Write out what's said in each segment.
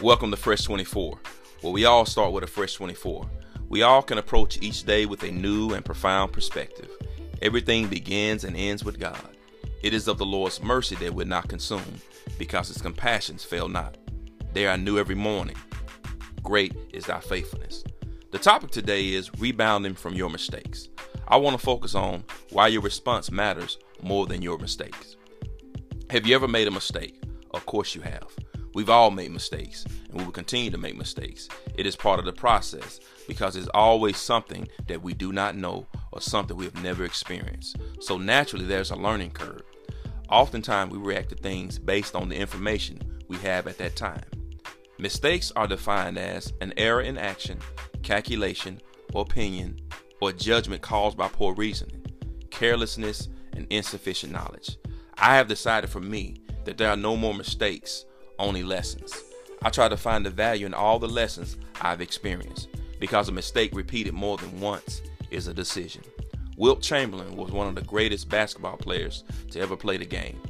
Welcome to Fresh 24, where we all start with a fresh 24. We all can approach each day with a new and profound perspective. Everything begins and ends with God. It is of the Lord's mercy that we're not consumed, because his compassions fail not. They are new every morning. Great is thy faithfulness. The topic today is rebounding from your mistakes. I want to focus on why your response matters more than your mistakes. Have you ever made a mistake? Of course you have. We've all made mistakes and we will continue to make mistakes. It is part of the process because it's always something that we do not know or something we have never experienced. So naturally, there's a learning curve. Oftentimes, we react to things based on the information we have at that time. Mistakes are defined as an error in action, calculation, or opinion, or judgment caused by poor reasoning, carelessness, and insufficient knowledge. I have decided for me that there are no more mistakes, only lessons. I try to find the value in all the lessons I've experienced because a mistake repeated more than once is a decision. Wilt Chamberlain was one of the greatest basketball players to ever play the game.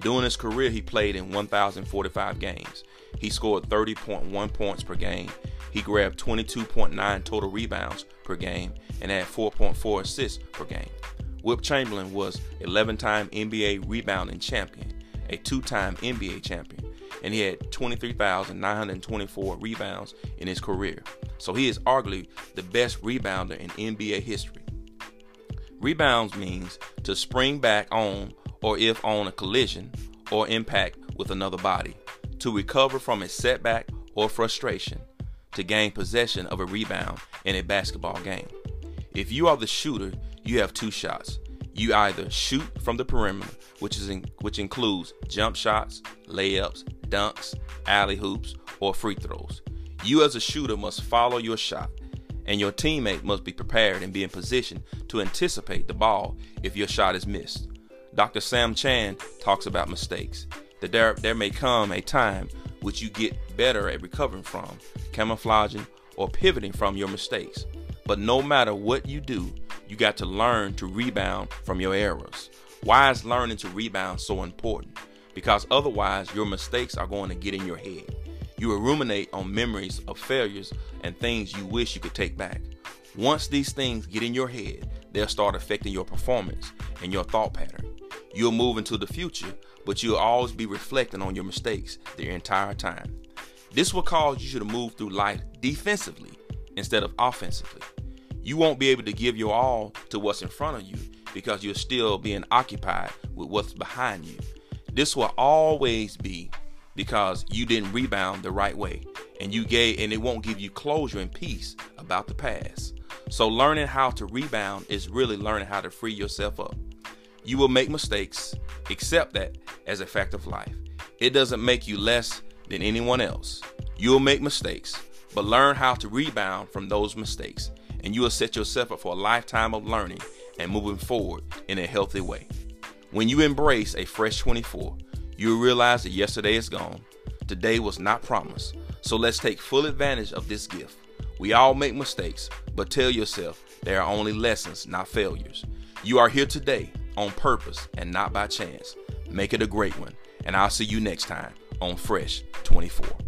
During his career, he played in 1,045 games. He scored 30.1 points per game. He grabbed 22.9 total rebounds per game and had 4.4 assists per game. Wilt Chamberlain was 11 time NBA rebounding champion, a two time NBA champion, and he had 23,924 rebounds in his career. So he is arguably the best rebounder in NBA history. Rebounds means to spring back on or if on a collision or impact with another body, to recover from a setback or frustration, to gain possession of a rebound in a basketball game. If you are the shooter, you have two shots. You either shoot from the perimeter, which is in, which includes jump shots, layups, dunks, alley oops, or free throws. You as a shooter must follow your shot, and your teammate must be prepared and be in position to anticipate the ball if your shot is missed. Dr. Sam Chand talks about mistakes, that there, there may come a time which you get better at recovering from, camouflaging, or pivoting from your mistakes. But no matter what you do, you got to learn to rebound from your errors. Why is learning to rebound so important? Because otherwise, your mistakes are going to get in your head. You will ruminate on memories of failures and things you wish you could take back. Once these things get in your head, they'll start affecting your performance and your thought pattern. You'll move into the future, but you'll always be reflecting on your mistakes the entire time. This will cause you to move through life defensively instead of offensively. You won't be able to give your all to what's in front of you because you're still being occupied with what's behind you. This will always be because you didn't rebound the right way and you gave and it won't give you closure and peace about the past. So learning how to rebound is really learning how to free yourself up. You will make mistakes, accept that as a fact of life. It doesn't make you less than anyone else. You will make mistakes, but learn how to rebound from those mistakes and you will set yourself up for a lifetime of learning and moving forward in a healthy way. When you embrace a fresh 24, you'll realize that yesterday is gone, today was not promised. So let's take full advantage of this gift. We all make mistakes, but tell yourself they are only lessons, not failures. You are here today on purpose and not by chance. Make it a great one, and I'll see you next time on Fresh 24.